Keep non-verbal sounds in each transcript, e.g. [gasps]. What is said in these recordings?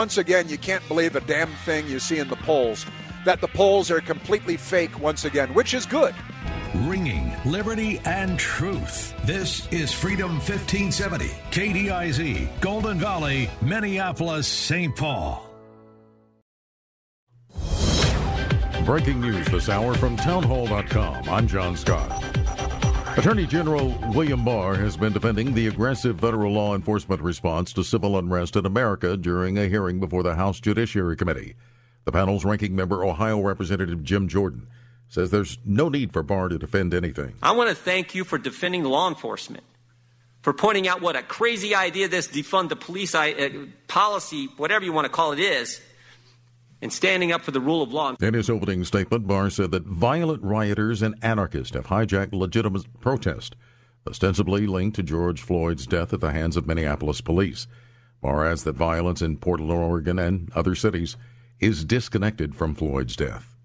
Once again, you can't believe a damn thing you see in the polls. That the polls are completely fake once again, which is good. Ringing liberty and truth. This is Freedom 1570, KDIZ, Golden Valley, Minneapolis, St. Paul. Breaking news this hour from townhall.com. I'm John Scott. Attorney General William Barr has been defending the aggressive federal law enforcement response to civil unrest in America during a hearing before the House Judiciary Committee. The panel's ranking member, Ohio Representative Jim Jordan, says there's no need for Barr to defend anything. I want to thank you for defending law enforcement, for pointing out what a crazy idea this defund the police uh, policy, whatever you want to call it, is and standing up for the rule of law. In his opening statement, Barr said that violent rioters and anarchists have hijacked legitimate protest, ostensibly linked to George Floyd's death at the hands of Minneapolis police. Barr adds that violence in Portland, Oregon, and other cities is disconnected from Floyd's death.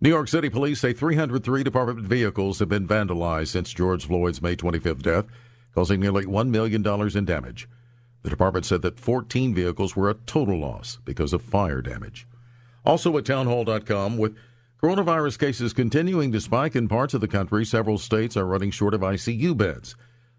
New York City police say 303 department vehicles have been vandalized since George Floyd's May 25th death, causing nearly $1 million in damage. The department said that 14 vehicles were a total loss because of fire damage. Also at townhall.com, with coronavirus cases continuing to spike in parts of the country, several states are running short of ICU beds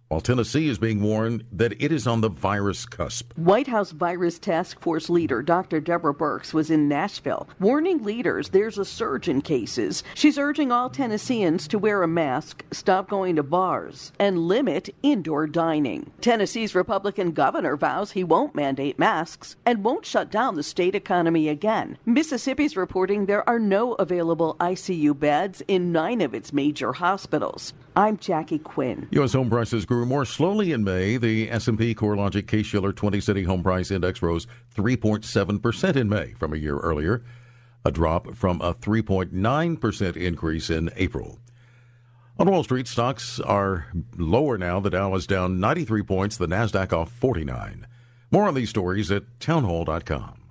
while Tennessee is being warned that it is on the virus cusp. White House Virus Task Force leader Dr. Deborah Birx was in Nashville, warning leaders there's a surge in cases. She's urging all Tennesseans to wear a mask, stop going to bars, and limit indoor dining. Tennessee's Republican governor vows he won't mandate masks and won't shut down the state economy again. Mississippi's reporting there are no available ICU beds in nine of its major hospitals. I'm Jackie Quinn. U.S. home prices grew more slowly in May. The S&P CoreLogic Case-Shiller 20-city home price index rose 3.7% in May from a year earlier, a drop from a 3.9% increase in April. On Wall Street, stocks are lower now. The Dow is down 93 points, the Nasdaq off 49. More on these stories at townhall.com.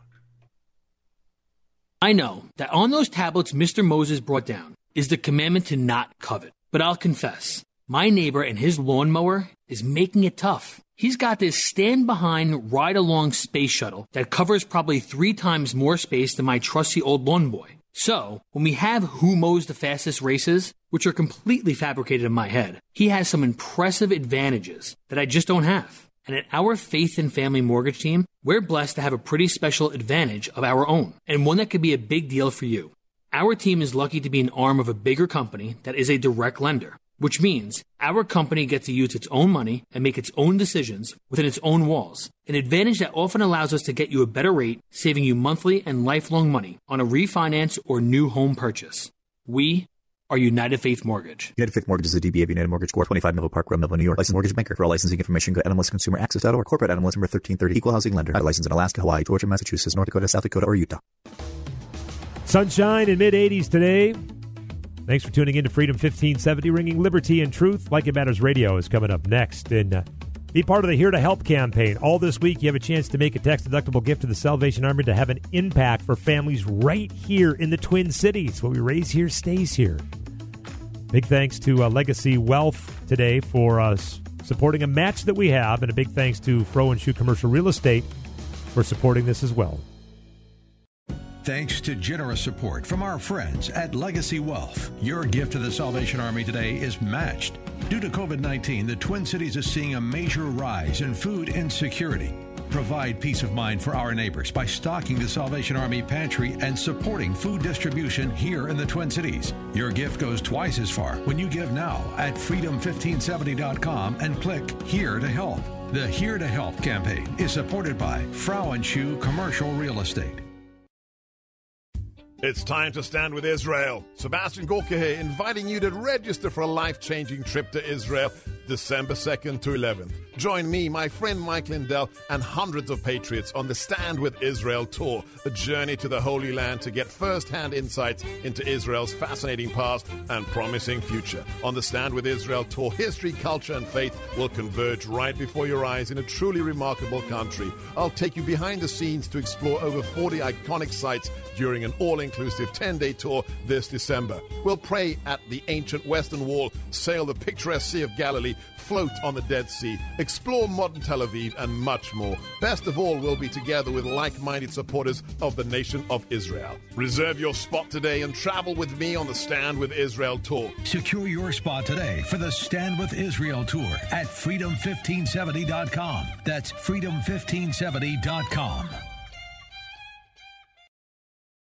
I know that on those tablets Mr. Moses brought down is the commandment to not covet. But I'll confess, my neighbor and his lawnmower is making it tough. He's got this stand behind, ride along space shuttle that covers probably three times more space than my trusty old lawn boy. So, when we have who mows the fastest races, which are completely fabricated in my head, he has some impressive advantages that I just don't have. And at our Faith and Family Mortgage team, we're blessed to have a pretty special advantage of our own, and one that could be a big deal for you. Our team is lucky to be an arm of a bigger company that is a direct lender, which means our company gets to use its own money and make its own decisions within its own walls. An advantage that often allows us to get you a better rate, saving you monthly and lifelong money on a refinance or new home purchase. We are United Faith Mortgage. United Faith Mortgage is a DBA of United Mortgage Corp. 25 Melville Park Road, Melville, New York. Licensed mortgage banker. For all licensing information, go to nmlsconsumeraccess.org. Corporate NMLS number 1330. Equal housing lender. License in Alaska, Hawaii, Georgia, Massachusetts, North Dakota, South Dakota, or Utah. Sunshine in mid 80s today. Thanks for tuning in to Freedom 1570, ringing liberty and truth. Like It Matters Radio is coming up next. And uh, be part of the Here to Help campaign. All this week, you have a chance to make a tax deductible gift to the Salvation Army to have an impact for families right here in the Twin Cities. What we raise here stays here. Big thanks to uh, Legacy Wealth today for uh, supporting a match that we have, and a big thanks to Frauenshuh Commercial Real Estate for supporting this as well. Thanks to generous support from our friends at Legacy Wealth, your gift to the Salvation Army today is matched. Due to COVID 19, the Twin Cities is seeing a major rise in food insecurity. Provide peace of mind for our neighbors by stocking the Salvation Army pantry and supporting food distribution here in the Twin Cities. Your gift goes twice as far when you give now at freedom1570.com and click Here to Help. The Here to Help campaign is supported by Frauenshuh Commercial Real Estate. It's time to stand with Israel. Sebastian Gorka here, inviting you to register for a life changing trip to Israel December 2nd to 11th. Join me, my friend Mike Lindell, and hundreds of patriots on the Stand with Israel tour, a journey to the Holy Land to get first hand insights into Israel's fascinating past and promising future. On the Stand with Israel tour, history, culture, and faith will converge right before your eyes in a truly remarkable country. I'll take you behind the scenes to explore over 40 iconic sites during an all inclusive 10 day tour this December. We'll pray at the ancient Western Wall, sail the picturesque Sea of Galilee, float on the Dead Sea, explore modern Tel Aviv, and much more. Best of all, we'll be together with like minded supporters of the nation of Israel. Reserve your spot today and travel with me on the Stand with Israel tour. Secure your spot today for the Stand with Israel tour at freedom1570.com. That's freedom1570.com.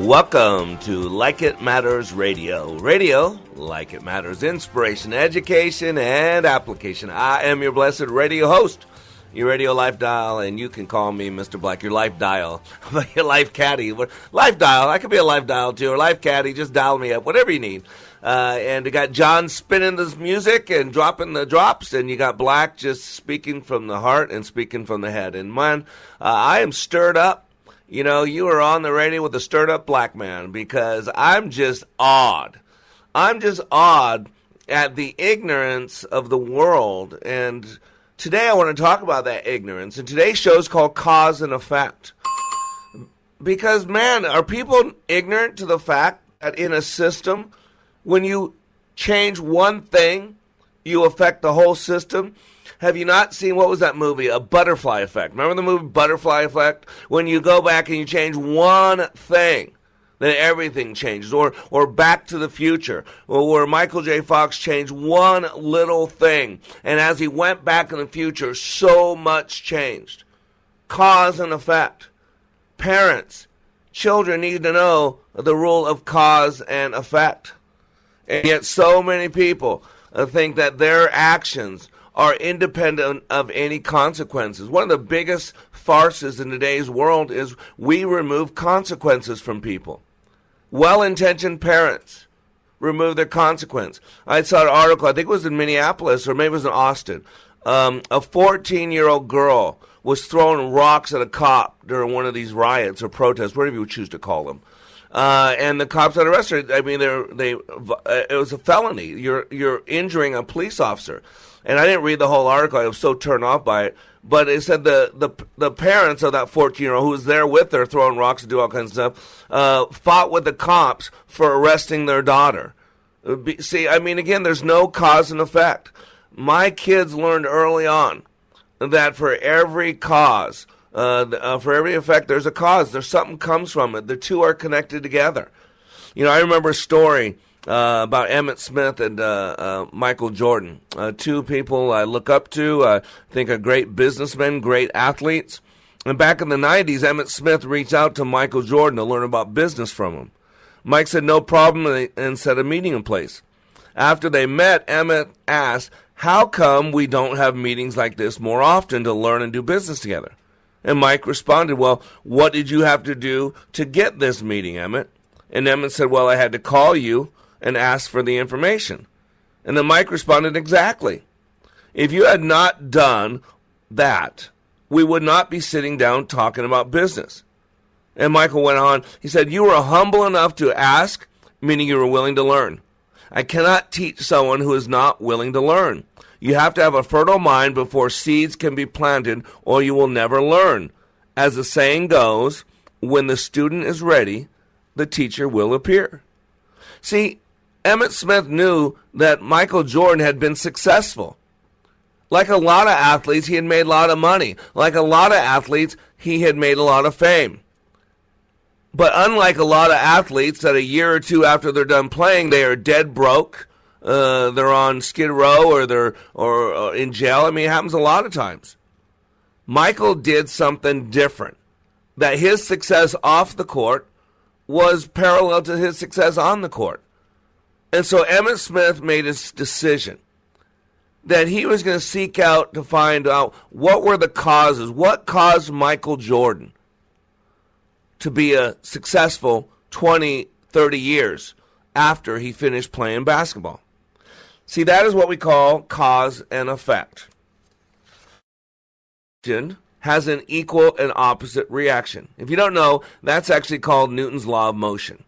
Welcome to Like It Matters Radio. Radio, like it matters, inspiration, education, and application. I am your blessed radio host, your radio life dial, and you can call me Mr. Black, your life dial, [laughs] your life caddy. Life dial, I could be a life dial too, or life caddy, just dial me up, whatever you need. Uh, and you got John spinning this music and dropping the drops, and you got Black just speaking from the heart and speaking from the head. And man, uh, I am stirred up. You know, you are on the radio with a stirred up black man because I'm just awed. I'm just awed at the ignorance of the world. And today I want to talk about that ignorance. And today's show is called Cause and Effect. Because, man, are people ignorant to the fact that in a system, when you change one thing, you affect the whole system? Have you not seen what was that movie? A Butterfly Effect. Remember the movie Butterfly Effect? When you go back and you change one thing, then everything changes. Or or Back to the Future, where Michael J. Fox changed one little thing, and as he went back in the future, so much changed. Cause and effect. Parents, children need to know the rule of cause and effect. And yet, so many people uh, think that their actions are independent of any consequences. One of the biggest farces in today's world is we remove consequences from people. Well intentioned parents remove their consequence. I saw an article, I think it was in Minneapolis or maybe it was in Austin. Um, a 14 year old girl was throwing rocks at a cop during one of these riots or protests, whatever you choose to call them. Uh, and the cops had arrested her. I mean, they they uh, it was a felony. You're you're injuring a police officer, and I didn't read the whole article. I was so turned off by it. But it said the the the parents of that 14 year old who was there with her, throwing rocks and do all kinds of stuff, uh, fought with the cops for arresting their daughter. Uh, see, I mean, again, there's no cause and effect. My kids learned early on that for every cause uh, uh, for every effect, there's a cause. There's something comes from it. The two are connected together. You know, I remember a story uh, about Emmitt Smith and uh, uh, Michael Jordan, uh, two people I look up to. I think are great businessmen, great athletes. And back in the '90s, Emmitt Smith reached out to Michael Jordan to learn about business from him. Mike said no problem and set a meeting in place. After they met, Emmitt asked, "How come we don't have meetings like this more often to learn and do business together?" And Mike responded, Well, what did you have to do to get this meeting, Emmitt? And Emmitt said, Well, I had to call you and asked for the information. And the Mike responded, Exactly. If you had not done that, we would not be sitting down talking about business. And Michael went on, he said, You were humble enough to ask, meaning you were willing to learn. I cannot teach someone who is not willing to learn. You have to have a fertile mind before seeds can be planted, or you will never learn. As the saying goes, when the student is ready, the teacher will appear. See, Emmitt Smith knew that Michael Jordan had been successful. Like a lot of athletes, he had made a lot of money. Like a lot of athletes, he had made a lot of fame. But unlike a lot of athletes that a year or two after they're done playing, they are dead broke. Uh, they're on skid row or they're or, or in jail. I mean, it happens a lot of times. Michael did something different. That his success off the court was parallel to his success on the court. And so Emmitt Smith made his decision that he was going to seek out to find out what were the causes, what caused Michael Jordan to be a successful 20, 30 years after he finished playing basketball. See, that is what we call cause and effect. Has an equal and opposite reaction. If you don't know, that's actually called Newton's law of motion.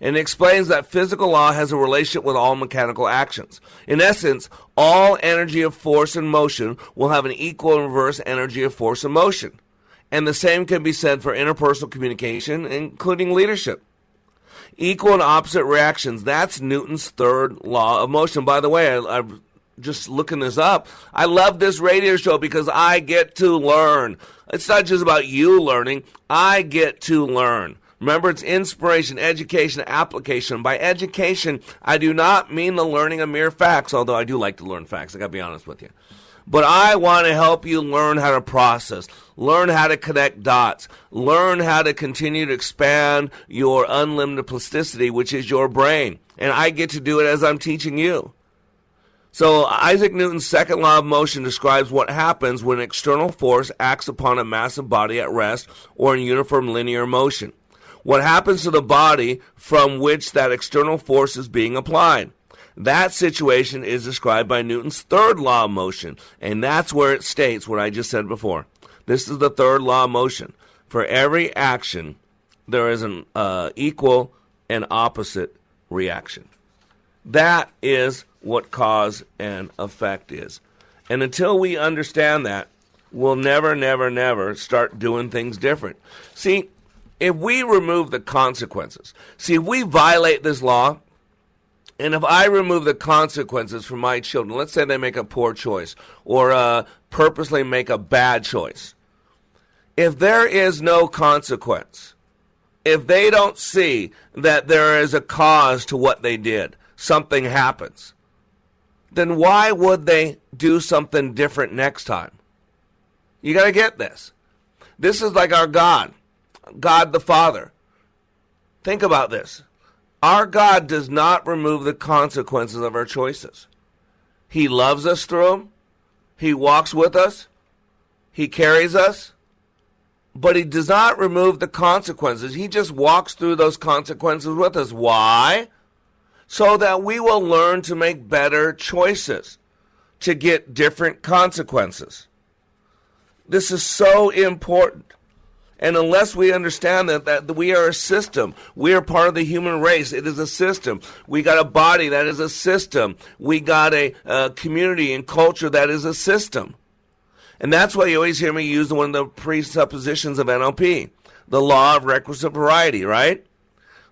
And explains that physical law has a relationship with all mechanical actions. In essence, all energy of force and motion will have an equal and reverse energy of force and motion. And the same can be said for interpersonal communication, including leadership. Equal and opposite reactions. That's Newton's third law of motion. By the way, I, I'm just looking this up. I love this radio show because I get to learn. It's not just about you learning, I get to learn. Remember, it's inspiration, education, application. By education, I do not mean the learning of mere facts, although I do like to learn facts. I got to be honest with you. But I want to help you learn how to process, learn how to connect dots, learn how to continue to expand your unlimited plasticity, which is your brain. And I get to do it as I'm teaching you. So, Isaac Newton's second law of motion describes what happens when an external force acts upon a massive body at rest or in uniform linear motion. What happens to the body from which that external force is being applied? That situation is described by Newton's third law of motion, and that's where it states what I just said before. This is the third law of motion. For every action, there is an uh, equal and opposite reaction. That is what cause and effect is. And until we understand that, we'll never, never, never start doing things different. See, if we remove the consequences, see, if we violate this law, and if I remove the consequences for my children, let's say they make a poor choice or uh, purposely make a bad choice, if there is no consequence, if they don't see that there is a cause to what they did, something happens, then why would they do something different next time? You got to get this. This is like our God, God the Father. Think about this. Our God does not remove the consequences of our choices. He loves us through them. He walks with us. He carries us. But he does not remove the consequences. He just walks through those consequences with us. Why? So that we will learn to make better choices to get different consequences. This is so important. And unless we understand that, that we are a system, we are part of the human race. It is a system. We got a body that is a system. We got a, a community and culture that is a system. And that's why you always hear me use one of the presuppositions of NLP, the law of requisite variety, right?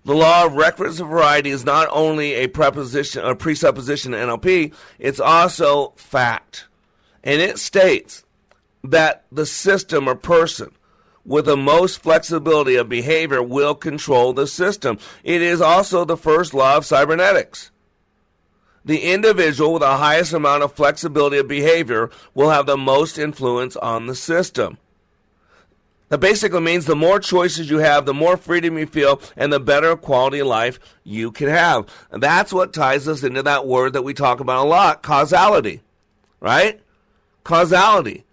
The law of requisite variety is not only a preposition or presupposition in NLP, it's also fact. And it states that the system or person with the most flexibility of behavior will control the system. It is also the first law of cybernetics. The individual with the highest amount of flexibility of behavior will have the most influence on the system. That basically means the more choices you have, the more freedom you feel, and the better quality of life you can have. And that's what ties us into that word that we talk about a lot causality. Right? Causality.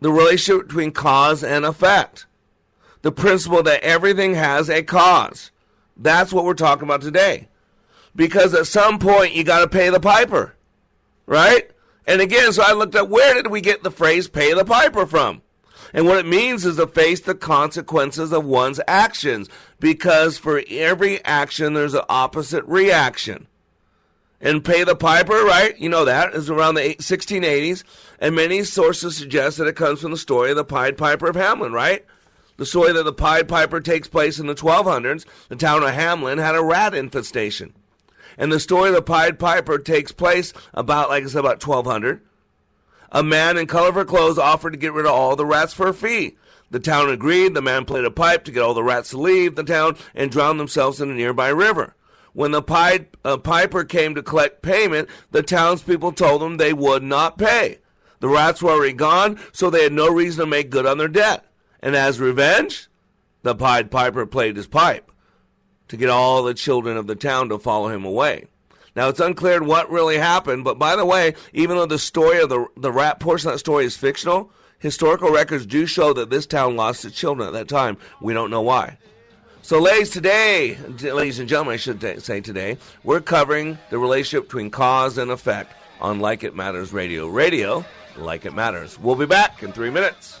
The relationship between cause and effect the principle that everything has a cause. That's what we're talking about today. Because at some point you got to pay the piper, right? And again, so I looked at where did we get the phrase pay the piper from? And what it means is to face the consequences of one's actions. Because for every action, there's an opposite reaction. And pay the piper, right? You know that is around the 1680s. And many sources suggest that it comes from the story of the Pied Piper of Hamelin, right? The story that the Pied Piper takes place in the 1200s, the town of Hamelin had a rat infestation. And the story of the Pied Piper takes place about, like I said, about 1200. A man in colorful clothes offered to get rid of all the rats for a fee. The town agreed. The man played a pipe to get all the rats to leave the town and drown themselves in a nearby river. When the Pied, uh, piper came to collect payment, the townspeople told him they would not pay. The rats were already gone, so they had no reason to make good on their debt. And as revenge, the Pied Piper played his pipe to get all the children of the town to follow him away. Now it's unclear what really happened, but by the way, even though the story of the the rat portion of that story is fictional, historical records do show that this town lost its children at that time. We don't know why. So, ladies, today, ladies and gentlemen, I should say today, we're covering the relationship between cause and effect on Like It Matters Radio. Radio, like it matters. We'll be back in three minutes.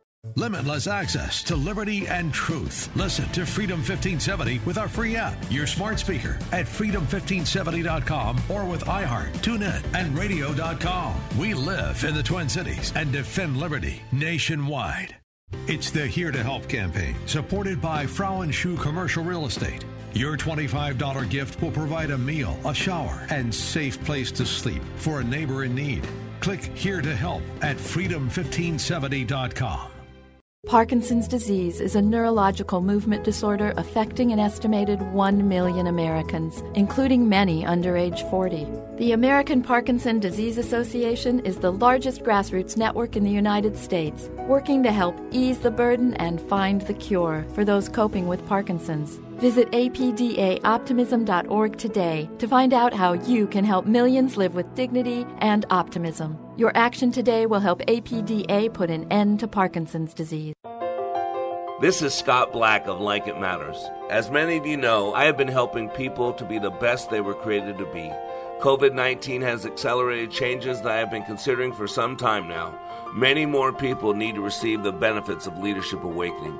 Limitless access to liberty and truth. Listen to Freedom 1570 with our free app, your smart speaker at freedom1570.com or with iHeart, TuneIn, and radio.com. We live in the Twin Cities and defend liberty nationwide. It's the Here to Help campaign, supported by Frauenshuh Commercial Real Estate. Your $25 gift will provide a meal, a shower, and safe place to sleep for a neighbor in need. Click Here to Help at freedom1570.com. Parkinson's disease is a neurological movement disorder affecting an estimated 1 million Americans, including many under age 40. The American Parkinson Disease Association is the largest grassroots network in the United States, working to help ease the burden and find the cure for those coping with Parkinson's. Visit apdaoptimism.org today to find out how you can help millions live with dignity and optimism. Your action today will help APDA put an end to Parkinson's disease. This is Scott Black of Like It Matters. As many of you know, I have been helping people to be the best they were created to be. COVID 19 has accelerated changes that I have been considering for some time now. Many more people need to receive the benefits of Leadership Awakening.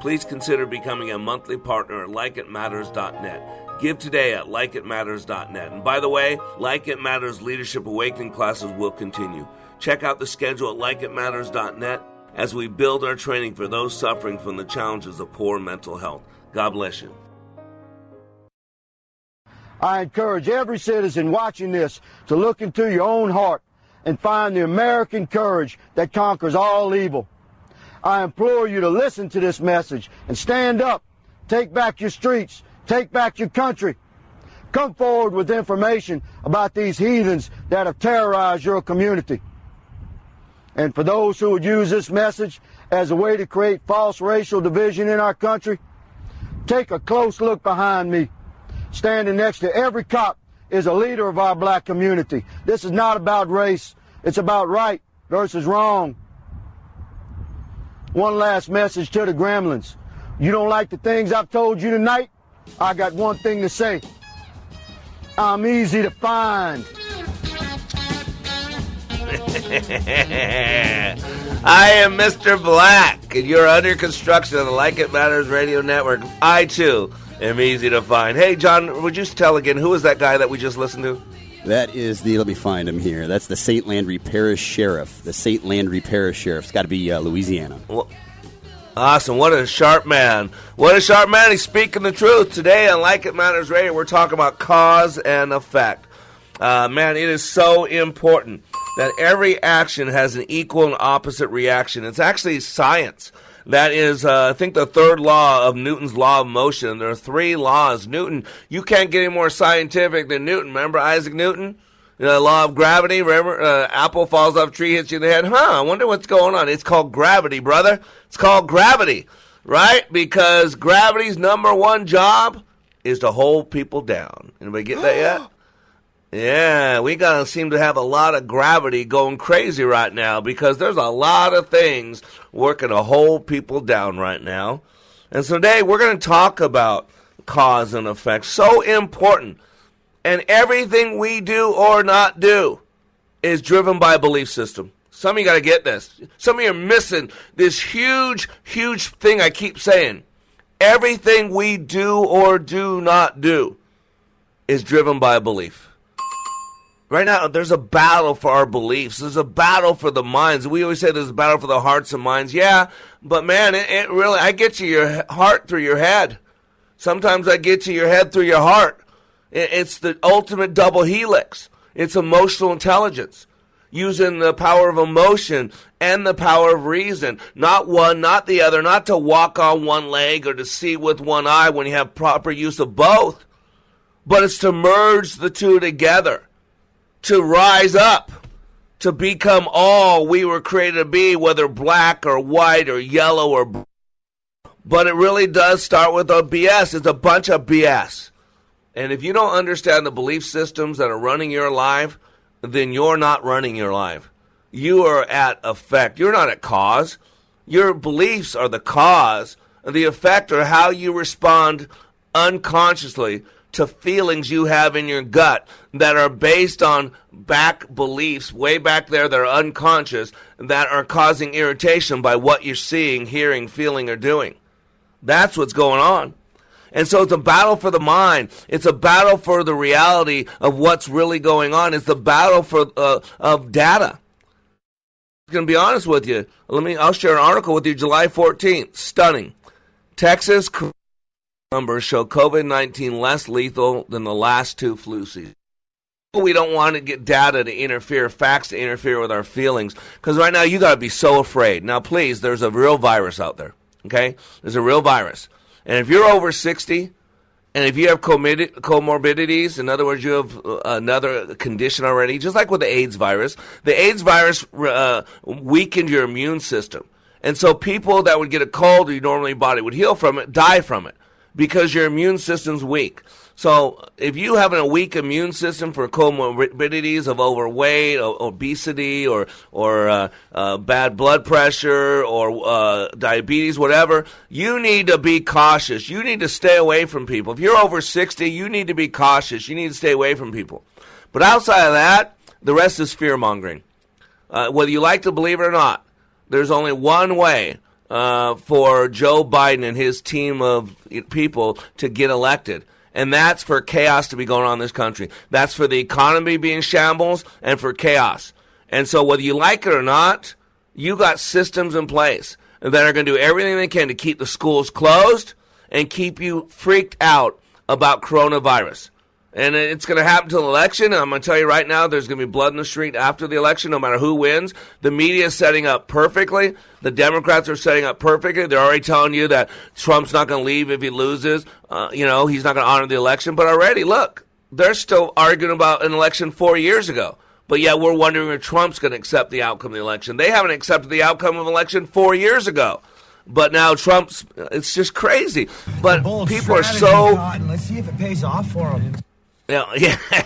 Please consider becoming a monthly partner at likeitmatters.net. Give today at likeitmatters.net. And by the way, Like It Matters Leadership Awakening classes will continue. Check out the schedule at likeitmatters.net as we build our training for those suffering from the challenges of poor mental health. God bless you. I encourage every citizen watching this to look into your own heart and find the American courage that conquers all evil. I implore you to listen to this message and stand up. Take back your streets. Take back your country. Come forward with information about these heathens that have terrorized your community. And for those who would use this message as a way to create false racial division in our country, take a close look behind me. Standing next to every cop is a leader of our black community. This is not about race. It's about right versus wrong. One last message to the gremlins. You don't like the things I've told you tonight? I got one thing to say. I'm easy to find. [laughs] I am Mr. Black, and you're under construction on the Like It Matters Radio Network. I, too, am easy to find. Hey, John, would you tell again, who is that guy that we just listened to? That is the, let me find him here. That's the St. Landry Parish Sheriff. The St. Landry Parish Sheriff. It's got to be uh, Louisiana. Well, awesome. What a sharp man. What a sharp man. He's speaking the truth. Today on Like It Matters Radio, we're talking about cause and effect. Uh, man, it is so important that every action has an equal and opposite reaction. It's actually science. That is, uh, I think, the third law of Newton's law of motion. There are three laws. Newton, you can't get any more scientific than Newton. Remember Isaac Newton? The law of gravity. Remember, uh, apple falls off tree, hits you in the head. Huh? I wonder what's going on. It's called gravity, brother. It's called gravity, right? Because gravity's number one job is to hold people down. Anybody get that yet? [gasps] Yeah, we gotta seem to have a lot of gravity going crazy right now because there's a lot of things working to hold people down right now. And so today we're gonna talk about cause and effect. So important. And everything we do or not do is driven by a belief system. Some of you gotta get this. Some of you are missing this huge, huge thing I keep saying. Everything we do or do not do is driven by a belief. Right now, there's a battle for our beliefs. There's a battle for the minds. We always say there's a battle for the hearts and minds. Yeah, but man, it, it really, I get to your heart through your head. Sometimes I get to your head through your heart. It, it's the ultimate double helix. It's emotional intelligence. Using the power of emotion and the power of reason. Not one, not the other. Not to walk on one leg or to see with one eye when you have proper use of both. But it's to merge the two together to rise up, to become all we were created to be, whether black or white or yellow or. But it really does start with a BS. It's a bunch of BS. And if you don't understand the belief systems that are running your life, then you're not running your life. You are at effect. You're not at cause. Your beliefs are the cause. The effect are how you respond unconsciously to feelings you have in your gut that are based on back beliefs way back there that are unconscious that are causing irritation by what you're seeing, hearing, feeling, or doing. That's what's going on. And so it's a battle for the mind. It's a battle for the reality of what's really going on. It's a battle for uh, of data. I'm going to be honest with you. Let me. I'll share an article with you. July 14th. Stunning. Texas numbers show COVID 19 less lethal than the last two flu seasons. We don't want to get data to interfere, facts to interfere with our feelings, because right now you got to be so afraid. Now, please, there's a real virus out there, okay? There's a real virus. And if you're over 60, and if you have comorbidities, in other words, you have uh, another condition already, just like with the AIDS virus, the AIDS virus uh, weakened your immune system. And so people that would get a cold your normally body would heal from it, die from it because your immune system's weak. So if you have a weak immune system for comorbidities of overweight, obesity, or or uh, uh, bad blood pressure, or uh, diabetes, whatever, you need to be cautious. You need to stay away from people. If you're over sixty, you need to be cautious. You need to stay away from people. But outside of that, the rest is fear mongering. Uh, whether you like to believe it or not, there's only one way uh, for Joe Biden and his team of people to get elected. And that's for chaos to be going on in this country. That's for the economy being shambles and for chaos. And so, whether you like it or not, you got systems in place that are going to do everything they can to keep the schools closed and keep you freaked out about coronavirus. And it's going to happen till the election. And I'm going to tell you right now, there's going to be blood in the street after the election, no matter who wins. The media is setting up perfectly. The Democrats are setting up perfectly. They're already telling you that Trump's not going to leave if he loses. Uh, you know, he's not going to honor the election. But already, look, they're still arguing about an election four years ago. But yet we're wondering if Trump's going to accept the outcome of the election. They haven't accepted the outcome of the election four years ago. But now Trump's, it's just crazy. But people are so. Let's see if it pays off for them. Yeah, [laughs]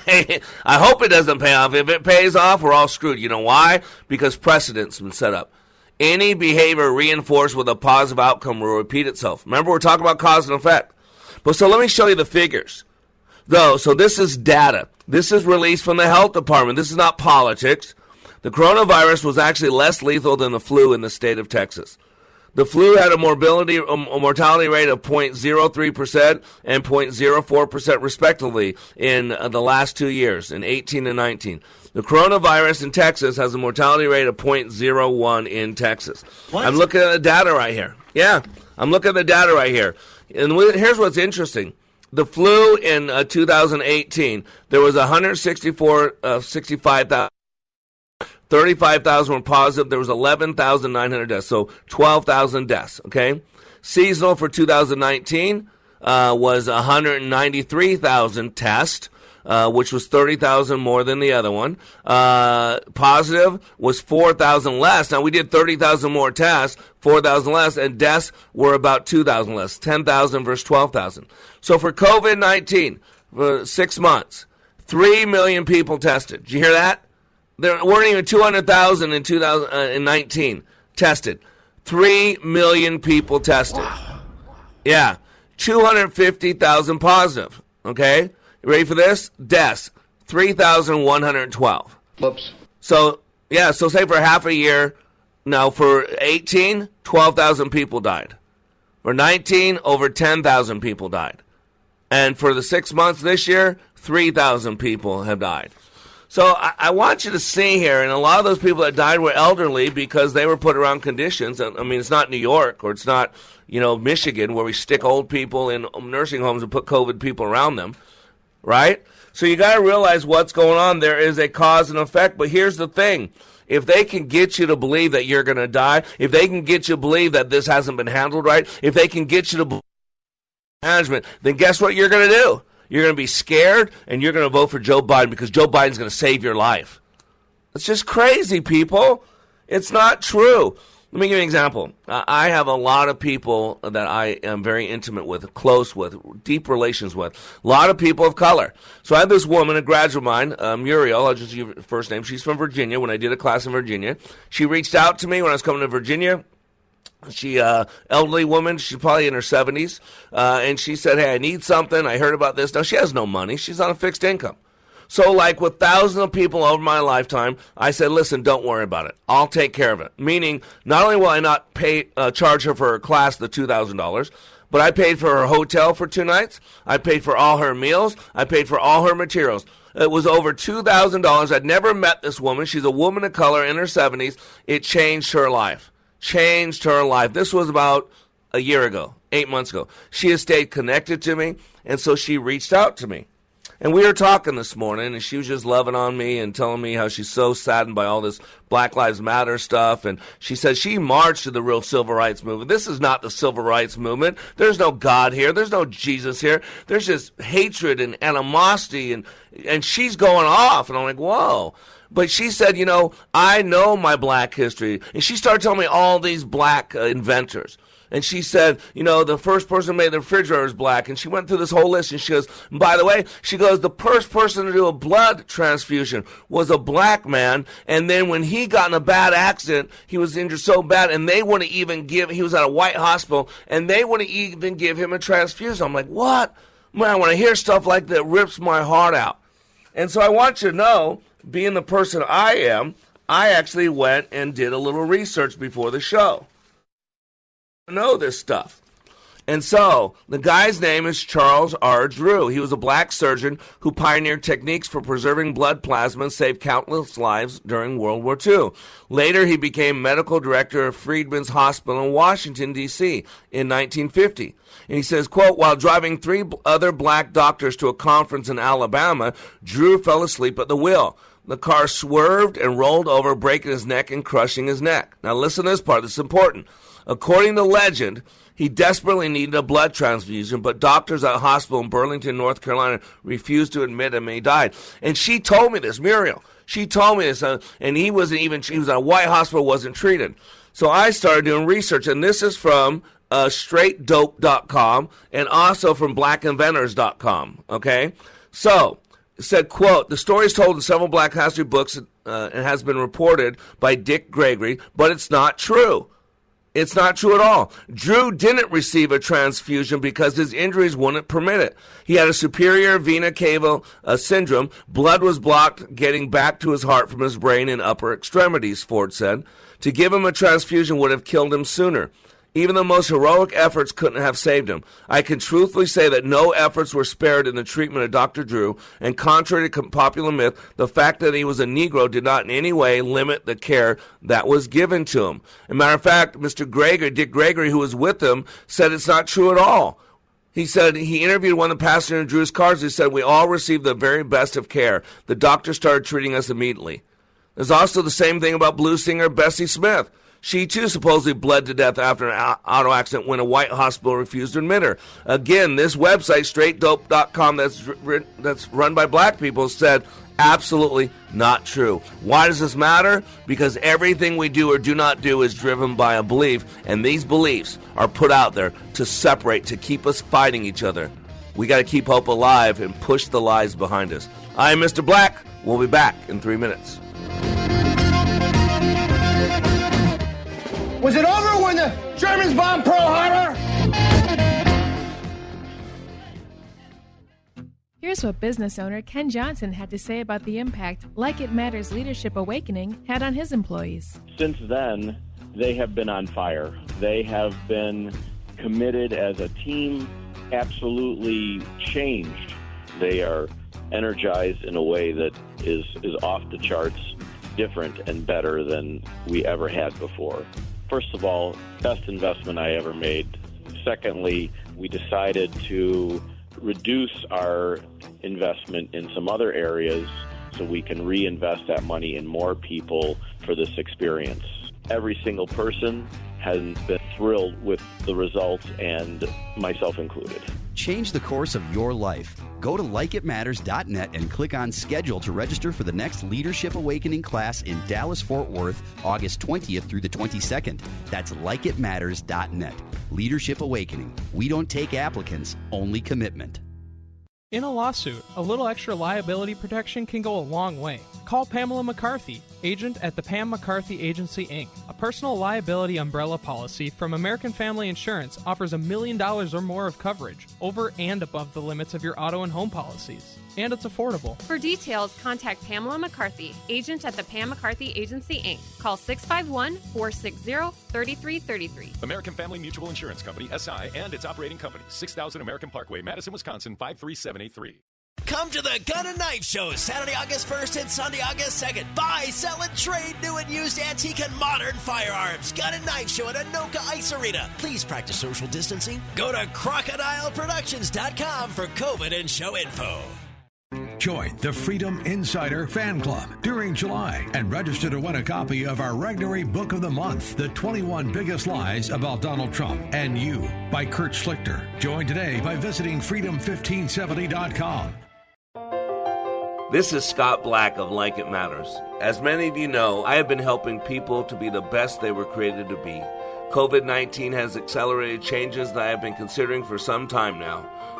yeah. I hope it doesn't pay off. If it pays off, we're all screwed. You know why? Because precedent's been set up. Any behavior reinforced with a positive outcome will repeat itself. Remember, we're talking about cause and effect. But so let me show you the figures. Though, so this is data. This is released from the health department. This is not politics. The coronavirus was actually less lethal than the flu in the state of Texas. The flu had a morbidity, a mortality rate of 0.03% and 0.04% respectively in uh, the last two years, in 18 and 19. The coronavirus in Texas has a mortality rate of 0.01 in Texas. What? I'm looking at the data right here. Yeah, I'm looking at the data right here. And here's what's interesting. The flu in uh, 2018, there was 164, uh, 65,000. 35,000 were positive. There was 11,900 deaths, so 12,000 deaths. Okay, seasonal for 2019 uh, was 193,000 tests. Uh, which was 30,000 more than the other one. Uh, positive was 4,000 less. Now, we did 30,000 more tests, 4,000 less, and deaths were about 2,000 less, 10,000 versus 12,000. So for COVID 19, for six months, 3 million people tested. Did you hear that? There weren't even 200,000 in 2019 uh, tested. 3 million people tested. Yeah. 250,000 positive. Okay? You ready for this? Deaths. 3,112. Whoops. So, yeah, so say for half a year, now for 18, 12,000 people died. For 19, over 10,000 people died. And for the six months this year, 3,000 people have died. So I, I, want you to see here, and a lot of those people that died were elderly because they were put around conditions. I mean, it's not New York or it's not, you know, Michigan where we stick old people in nursing homes and put COVID people around them, right? So you got to realize what's going on. There is a cause and effect. But here's the thing. If they can get you to believe that you're going to die, if they can get you to believe that this hasn't been handled right, if they can get you to believe management, then guess what you're going to do? You're going to be scared and you're going to vote for Joe Biden because Joe Biden's going to save your life. It's just crazy, people. It's not true. Let me give you an example. I have a lot of people that I am very intimate with, close with, deep relations with. A lot of people of color. So I have this woman, a graduate of mine, uh, Muriel. I'll just use her first name. She's from Virginia. When I did a class in Virginia, she reached out to me when I was coming to Virginia she uh elderly woman she's probably in her 70s uh, and she said hey i need something. I heard about this. Now she has no money. She's on a fixed income. So like with thousands of people over my lifetime i said listen don't worry about it. I'll take care of it. Meaning not only will i not pay uh, charge her for her class the $2000 but i paid for her hotel for two nights. I paid for all her meals. I paid for all her materials. It was over $2000 i'd never met this woman. She's a woman of color in her 70s it changed her life changed her life. This was about a year ago, eight months ago. She has stayed connected to me, and so she reached out to me. And we were talking this morning, and she was just loving on me and telling me how she's so saddened by all this Black Lives Matter stuff. And she said she marched to the real civil rights movement. This is not the civil rights movement. There's no God here. There's no Jesus here. There's just hatred and animosity, and and she's going off. And I'm like, whoa. But she said, you know, I know my black history. And she started telling me all these black uh, inventors. And she said, you know, the first person who made the refrigerator is black. And she went through this whole list and she goes, by the way, she goes, the first person to do a blood transfusion was a black man. And then when he got in a bad accident, he was injured so bad and they wouldn't even give, he was at a white hospital and they wouldn't even give him a transfusion. I'm like, what? Man, when I hear stuff like that, rips my heart out. And so I want you to know being the person I am, I actually went and did a little research before the show. I know this stuff. And so, the guy's name is Charles R. Drew. He was a black surgeon who pioneered techniques for preserving blood plasma and saved countless lives during World War II. Later, he became medical director of Freedmen's Hospital in Washington, D.C. in 1950. And he says, quote, while driving three other black doctors to a conference in Alabama, Drew fell asleep at the wheel. The car swerved and rolled over, breaking his neck and crushing his neck. Now, listen to this part, this is important. According to legend, he desperately needed a blood transfusion, but doctors at a hospital in Burlington, North Carolina, refused to admit him, and he died. And she told me this, Muriel. She told me this, uh, and he wasn't even, he was at a white hospital, wasn't treated. So I started doing research, and this is from uh, straightdope.com and also from blackinventors.com. Okay? So, said, quote, the story is told in several Black History books uh, and has been reported by Dick Gregory, but it's not true. It's not true at all. Drew didn't receive a transfusion because his injuries wouldn't permit it. He had a superior vena cava uh, syndrome. Blood was blocked getting back to his heart from his brain and upper extremities, Ford said. To give him a transfusion would have killed him sooner. Even the most heroic efforts couldn't have saved him. I can truthfully say that no efforts were spared in the treatment of Dr. Drew, and contrary to popular myth, the fact that he was a Negro did not in any way limit the care that was given to him. As a matter of fact, Mr. Gregory, Dick Gregory, who was with him, said it's not true at all. He said he interviewed one of the passengers in Drew's cars. He said, We all received the very best of care. The doctor started treating us immediately. There's also the same thing about blues singer Bessie Smith. She too supposedly bled to death after an auto accident when a white hospital refused to admit her. Again, this website, straightdope.com, that's, that's run by black people, said absolutely not true. Why does this matter? Because everything we do or do not do is driven by a belief, and these beliefs are put out there to separate, to keep us fighting each other. We got to keep hope alive and push the lies behind us. I am Mr. Black. We'll be back in three minutes. Was it over when the Germans bombed Pearl Harbor? Here's what business owner Ken Johnson had to say about the impact Like It Matters Leadership Awakening had on his employees. Since then, they have been on fire. They have been committed as a team, absolutely changed. They are energized in a way that is, is off the charts, different and better than we ever had before. First of all, best investment I ever made. Secondly, we decided to reduce our investment in some other areas so we can reinvest that money in more people for this experience. Every single person has been thrilled with the results, and myself included. Change the course of your life. Go to likeitmatters.net and click on schedule to register for the next Leadership Awakening class in Dallas Fort Worth, August 20th through the 22nd. That's likeitmatters.net. Leadership Awakening. We don't take applicants, only commitment. In a lawsuit, a little extra liability protection can go a long way. Call Pamela McCarthy, agent at the Pam McCarthy Agency Inc. A personal liability umbrella policy from American Family Insurance offers a million dollars or more of coverage over and above the limits of your auto and home policies. And it's affordable. For details, contact Pamela McCarthy, agent at the Pam McCarthy Agency Inc. Call 651 460 3333. American Family Mutual Insurance Company, SI, and its operating company, 6000 American Parkway, Madison, Wisconsin, 53783. Come to the Gun and Knife Show Saturday, August 1st and Sunday, August 2nd. Buy, sell, and trade new and used antique and modern firearms. Gun and Knife Show at Anoka Ice Arena. Please practice social distancing. Go to crocodileproductions.com for COVID and show info. Join the Freedom Insider Fan Club during July and register to win a copy of our Regnery Book of the Month, The 21 Biggest Lies About Donald Trump and You by Kurt Schlichter. Join today by visiting freedom1570.com. This is Scott Black of Like It Matters. As many of you know, I have been helping people to be the best they were created to be. COVID 19 has accelerated changes that I have been considering for some time now.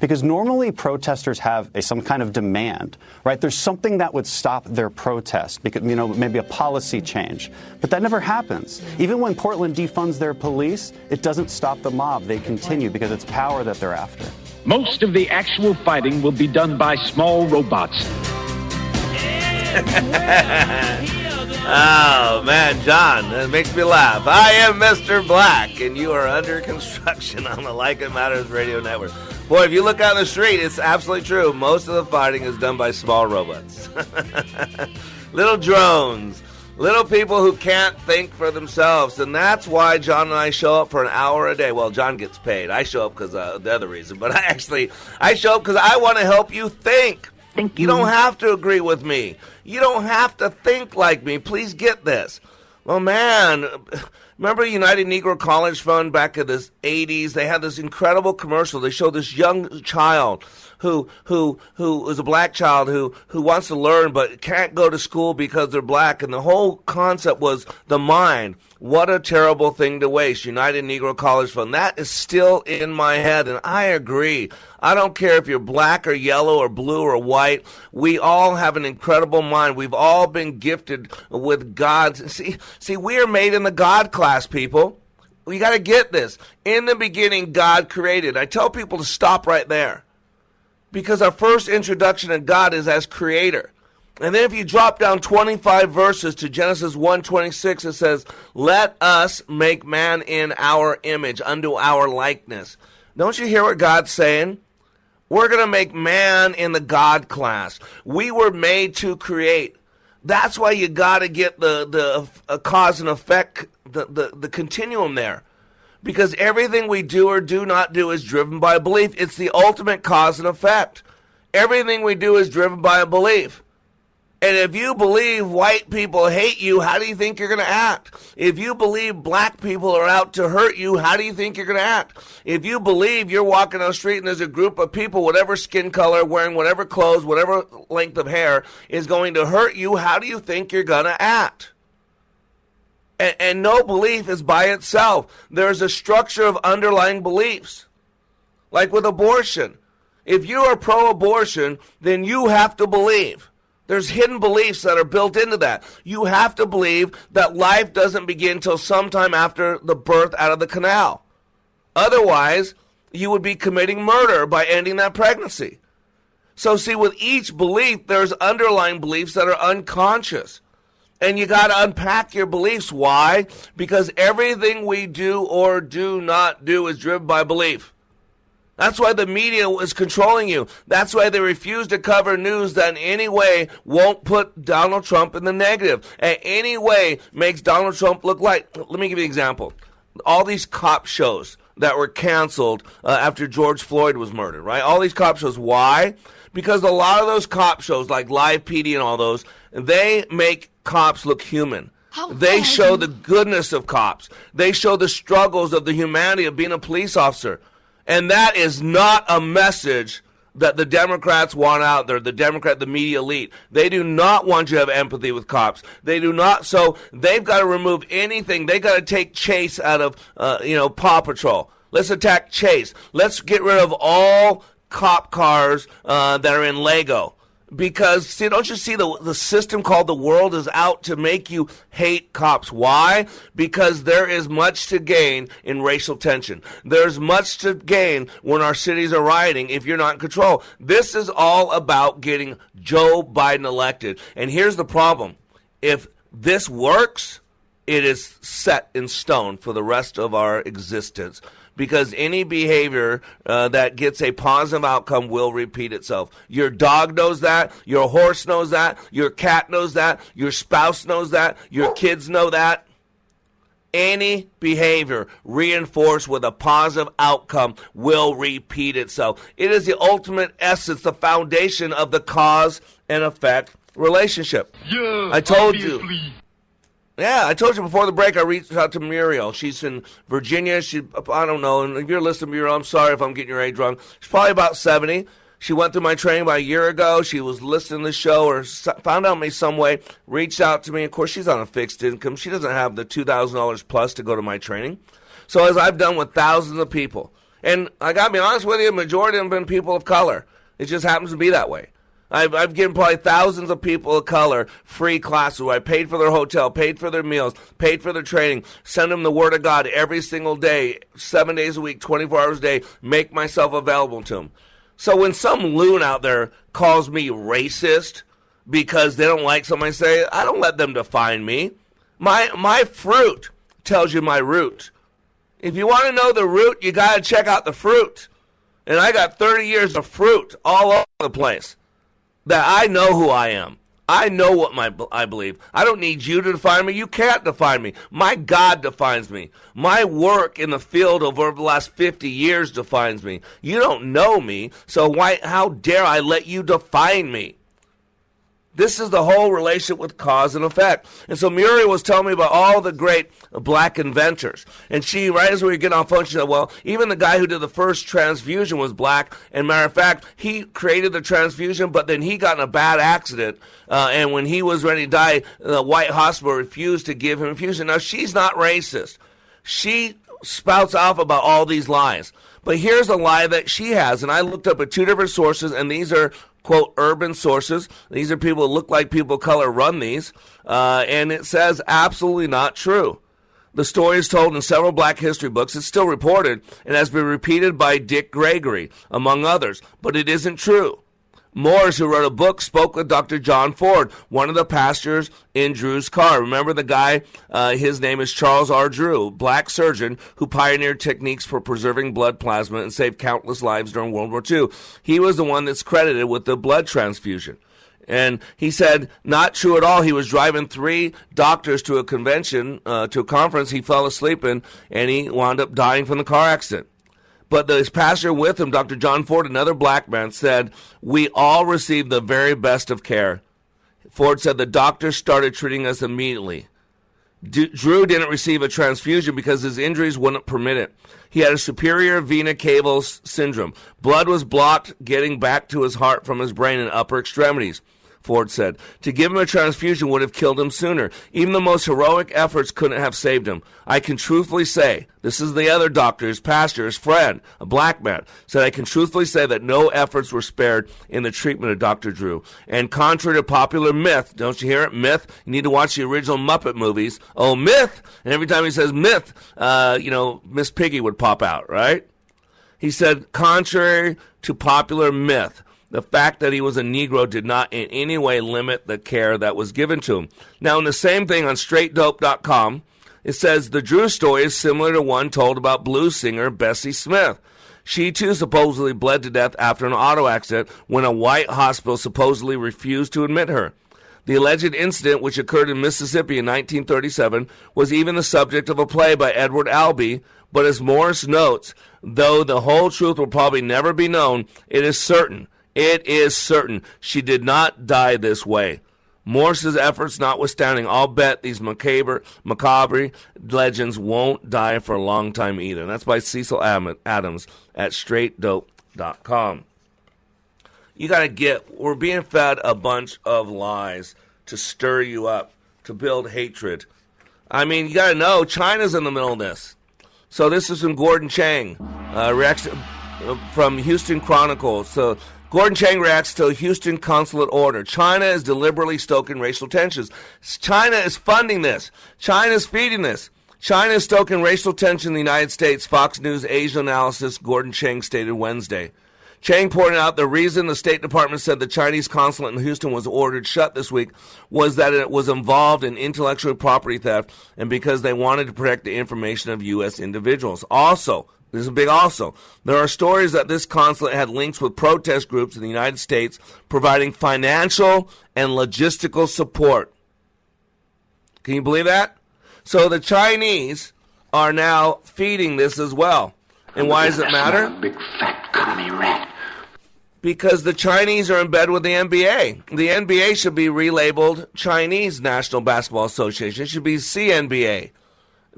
Because normally protesters have a, some kind of demand, right? There's something that would stop their protest, because, you know, maybe a policy change. But that never happens. Even when Portland defunds their police, it doesn't stop the mob. They continue because it's power that they're after. Most of the actual fighting will be done by small robots. [laughs] oh man, John, that makes me laugh. I am Mr. Black, and you are under construction on the Like It Matters Radio Network. Boy, if you look out the street, it's absolutely true. Most of the fighting is done by small robots, [laughs] little drones. Little people who can't think for themselves. And that's why John and I show up for an hour a day. Well, John gets paid. I show up because uh, the other reason. But [laughs] I actually, I show up because I want to help you think. Thank you. You don't have to agree with me. You don't have to think like me. Please get this. Well, man, remember United Negro College Fund back in the 80s? They had this incredible commercial. They showed this young child who who who is a black child who who wants to learn but can't go to school because they're black. And the whole concept was the mind. What a terrible thing to waste. United negro college fund. That is still in my head and i agree. I don't care if you're black or yellow or blue or white. We all have an incredible mind. We've all been gifted with god's see see we are made in the god class people. We got to get this. In the beginning god created. I tell people to stop right there because our first introduction to God is as creator. And then if you drop down 25 verses to Genesis 1:26 it says, "Let us make man in our image, unto our likeness." Don't you hear what God's saying? We're going to make man in the God class. We were made to create. That's why you got to get the the uh, cause and effect the, the the continuum there because everything we do or do not do is driven by belief. It's the ultimate cause and effect. Everything we do is driven by a belief. And if you believe white people hate you, how do you think you're going to act? If you believe black people are out to hurt you, how do you think you're going to act? If you believe you're walking on the street and there's a group of people, whatever skin color, wearing whatever clothes, whatever length of hair, is going to hurt you, how do you think you're going to act? And, and no belief is by itself. There's a structure of underlying beliefs. Like with abortion. If you are pro abortion, then you have to believe. There's hidden beliefs that are built into that. You have to believe that life doesn't begin till sometime after the birth out of the canal. Otherwise, you would be committing murder by ending that pregnancy. So, see, with each belief, there's underlying beliefs that are unconscious. And you got to unpack your beliefs. Why? Because everything we do or do not do is driven by belief. That's why the media is controlling you. That's why they refuse to cover news that in any way won't put Donald Trump in the negative, in any way makes Donald Trump look like. Let me give you an example. All these cop shows that were canceled uh, after George Floyd was murdered, right? All these cop shows. Why? Because a lot of those cop shows, like Live PD and all those, they make cops look human. How they dare show the goodness of cops. They show the struggles of the humanity of being a police officer. And that is not a message that the Democrats want out there, the Democrat, the media elite. They do not want you to have empathy with cops. They do not. So they've got to remove anything. They got to take Chase out of, uh, you know, Paw Patrol. Let's attack Chase. Let's get rid of all cop cars uh, that are in Lego. Because see, don't you see the the system called the world is out to make you hate cops? Why? Because there is much to gain in racial tension. There's much to gain when our cities are rioting if you're not in control. This is all about getting Joe Biden elected. And here's the problem: if this works, it is set in stone for the rest of our existence because any behavior uh, that gets a positive outcome will repeat itself. Your dog knows that, your horse knows that, your cat knows that, your spouse knows that, your kids know that. Any behavior reinforced with a positive outcome will repeat itself. It is the ultimate essence, the foundation of the cause and effect relationship. Yeah, I told obviously. you. Yeah, I told you before the break. I reached out to Muriel. She's in Virginia. She, I don't know. And if you're listening, to Muriel, I'm sorry if I'm getting your age wrong. She's probably about seventy. She went through my training about a year ago. She was listening to the show or found out me some way. Reached out to me. Of course, she's on a fixed income. She doesn't have the two thousand dollars plus to go to my training. So as I've done with thousands of people, and I got to be honest with you, majority of them have been people of color. It just happens to be that way. I've, I've given probably thousands of people of color free classes I paid for their hotel, paid for their meals, paid for their training, send them the Word of God every single day, seven days a week, 24 hours a day, make myself available to them. So when some loon out there calls me racist because they don't like something I say, I don't let them define me. My, my fruit tells you my root. If you want to know the root, you got to check out the fruit. And I got 30 years of fruit all over the place that I know who I am. I know what my I believe. I don't need you to define me. You can't define me. My God defines me. My work in the field over the last 50 years defines me. You don't know me, so why how dare I let you define me? This is the whole relationship with cause and effect. And so Muriel was telling me about all the great black inventors. And she, right as we were getting off phone, she said, well, even the guy who did the first transfusion was black. And matter of fact, he created the transfusion, but then he got in a bad accident. Uh, and when he was ready to die, the white hospital refused to give him infusion. Now, she's not racist. She spouts off about all these lies. But here's a lie that she has. And I looked up at two different sources, and these are quote urban sources. These are people who look like people of color run these, uh, and it says absolutely not true. The story is told in several black history books. It's still reported and has been repeated by Dick Gregory, among others, but it isn't true. Morris, who wrote a book, spoke with Dr. John Ford, one of the pastors in Drew's car. Remember the guy? Uh, his name is Charles R. Drew, black surgeon who pioneered techniques for preserving blood plasma and saved countless lives during World War II. He was the one that's credited with the blood transfusion. And he said, not true at all. He was driving three doctors to a convention, uh, to a conference he fell asleep in, and he wound up dying from the car accident. But his pastor with him, Dr. John Ford, another black man, said, We all received the very best of care. Ford said the doctors started treating us immediately. D- Drew didn't receive a transfusion because his injuries wouldn't permit it. He had a superior vena cava syndrome. Blood was blocked getting back to his heart from his brain and upper extremities. Ford said. To give him a transfusion would have killed him sooner. Even the most heroic efforts couldn't have saved him. I can truthfully say, this is the other doctor, his pastor, his friend, a black man, said, I can truthfully say that no efforts were spared in the treatment of Dr. Drew. And contrary to popular myth, don't you hear it? Myth. You need to watch the original Muppet movies. Oh, myth. And every time he says myth, uh, you know, Miss Piggy would pop out, right? He said, contrary to popular myth, the fact that he was a Negro did not in any way limit the care that was given to him. Now, in the same thing on straightdope.com, it says the Drew story is similar to one told about blues singer Bessie Smith. She too supposedly bled to death after an auto accident when a white hospital supposedly refused to admit her. The alleged incident, which occurred in Mississippi in 1937, was even the subject of a play by Edward Albee. But as Morris notes, though the whole truth will probably never be known, it is certain it is certain she did not die this way. Morse's efforts notwithstanding, I'll bet these macabre, macabre legends won't die for a long time either. And that's by Cecil Adams at straightdope.com. You got to get, we're being fed a bunch of lies to stir you up, to build hatred. I mean, you got to know China's in the middle of this. So this is from Gordon Chang, uh, reaction uh, from Houston Chronicle. So Gordon Chang reacts to Houston consulate order. China is deliberately stoking racial tensions. China is funding this. China is feeding this. China is stoking racial tension in the United States, Fox News Asia analysis Gordon Chang stated Wednesday. Chang pointed out the reason the State Department said the Chinese consulate in Houston was ordered shut this week was that it was involved in intellectual property theft and because they wanted to protect the information of U.S. individuals. Also, this is a big also. There are stories that this consulate had links with protest groups in the United States providing financial and logistical support. Can you believe that? So the Chinese are now feeding this as well. And why does it matter? Big fat commie rat. Because the Chinese are in bed with the NBA. The NBA should be relabeled Chinese National Basketball Association. It should be CNBA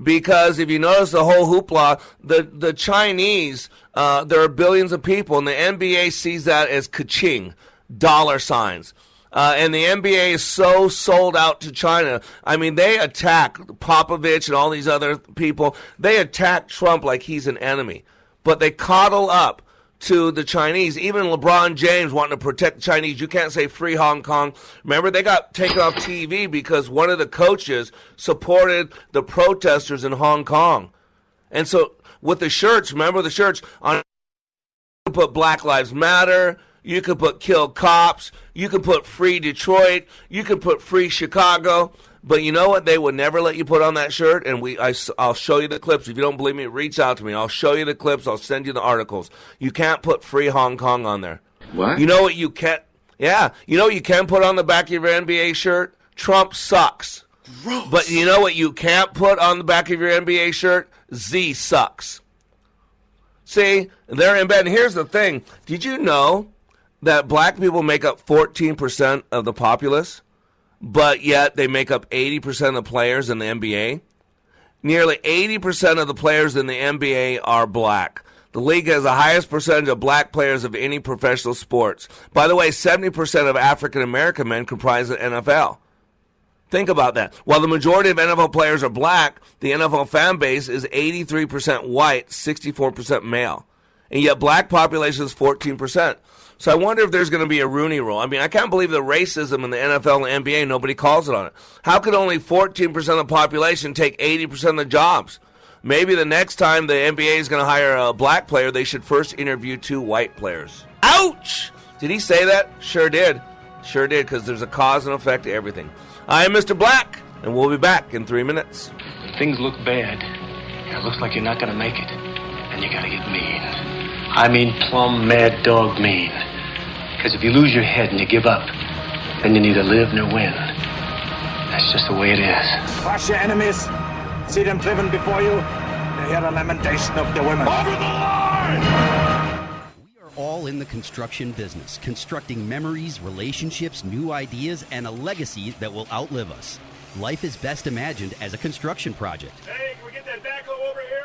because if you notice the whole hoopla, the the Chinese, uh, there are billions of people, and the NBA sees that as kaching, dollar signs. Uh, and the NBA is so sold out to China. I mean, they attack Popovich and all these other people. They attack Trump like he's an enemy, but they coddle up to the Chinese. Even LeBron James wanting to protect the Chinese. You can't say free Hong Kong. Remember, they got taken off TV because one of the coaches supported the protesters in Hong Kong. And so with the shirts, remember the shirts on put Black Lives Matter. You can put kill cops. You can put free Detroit. You can put free Chicago. But you know what? They would never let you put on that shirt. And we, I, will show you the clips. If you don't believe me, reach out to me. I'll show you the clips. I'll send you the articles. You can't put free Hong Kong on there. What? You know what? You can't. Yeah. You know what you can put on the back of your NBA shirt? Trump sucks. Gross. But you know what you can't put on the back of your NBA shirt? Z sucks. See, they're in bed. And here's the thing Did you know that black people make up 14% of the populace, but yet they make up 80% of the players in the NBA? Nearly 80% of the players in the NBA are black. The league has the highest percentage of black players of any professional sports. By the way, 70% of African American men comprise the NFL. Think about that. While the majority of NFL players are black, the NFL fan base is 83% white, 64% male. And yet black population is 14%. So I wonder if there's going to be a Rooney rule. I mean, I can't believe the racism in the NFL and NBA, nobody calls it on it. How could only 14% of the population take 80% of the jobs? Maybe the next time the NBA is going to hire a black player, they should first interview two white players. Ouch! Did he say that? Sure did. Sure did, because there's a cause and effect to everything. I am Mr. Black, and we'll be back in three minutes. Things look bad. It looks like you're not gonna make it. And you gotta get mean. I mean plumb mad dog mean. Because if you lose your head and you give up, then you neither live nor win. That's just the way it is. Crush your enemies. See them driven before you. You hear the lamentation of the women. Over the line! We are all in the construction business, constructing memories, relationships, new ideas, and a legacy that will outlive us. Life is best imagined as a construction project. Hey, can we get that backhoe over here?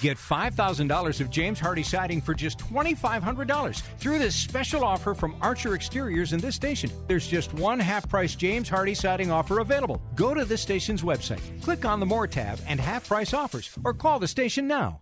Get $5,000 of James Hardie siding for just $2,500 through this special offer from Archer Exteriors in this station. There's just one half price James Hardie siding offer available. Go to this station's website, click on the More tab, and half price offers, or call the station now.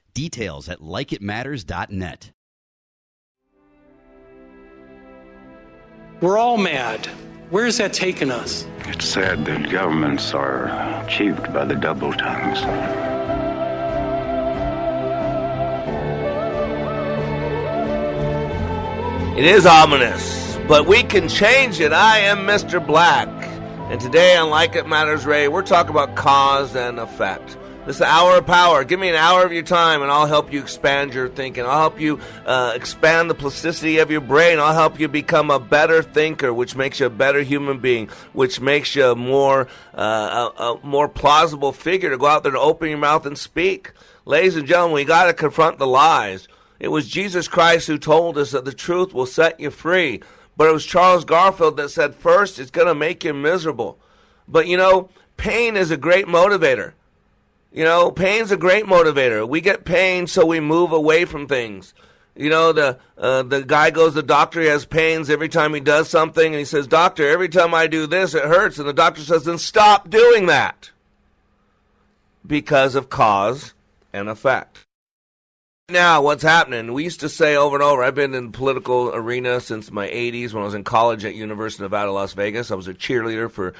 Details at likeitmatters.net. We're all mad. Where's that taken us? It's sad that governments are achieved by the double tongues. It is ominous, but we can change it. I am Mr. Black. And today on Like It Matters Ray, we're talking about cause and effect. This is hour of power. Give me an hour of your time, and I'll help you expand your thinking. I'll help you uh, expand the plasticity of your brain. I'll help you become a better thinker, which makes you a better human being, which makes you a more uh, a, a more plausible figure to go out there to open your mouth and speak. Ladies and gentlemen, we got to confront the lies. It was Jesus Christ who told us that the truth will set you free. But it was Charles Garfield that said, first, it's going to make you miserable. But you know, pain is a great motivator. You know, pain's a great motivator. We get pain so we move away from things. You know, the uh, the guy goes to the doctor, he has pains every time he does something, and he says, Doctor, every time I do this, it hurts. And the doctor says, Then stop doing that. Because of cause and effect. Now, what's happening? We used to say over and over, I've been in the political arena since my 80s when I was in college at University of Nevada, Las Vegas. I was a cheerleader for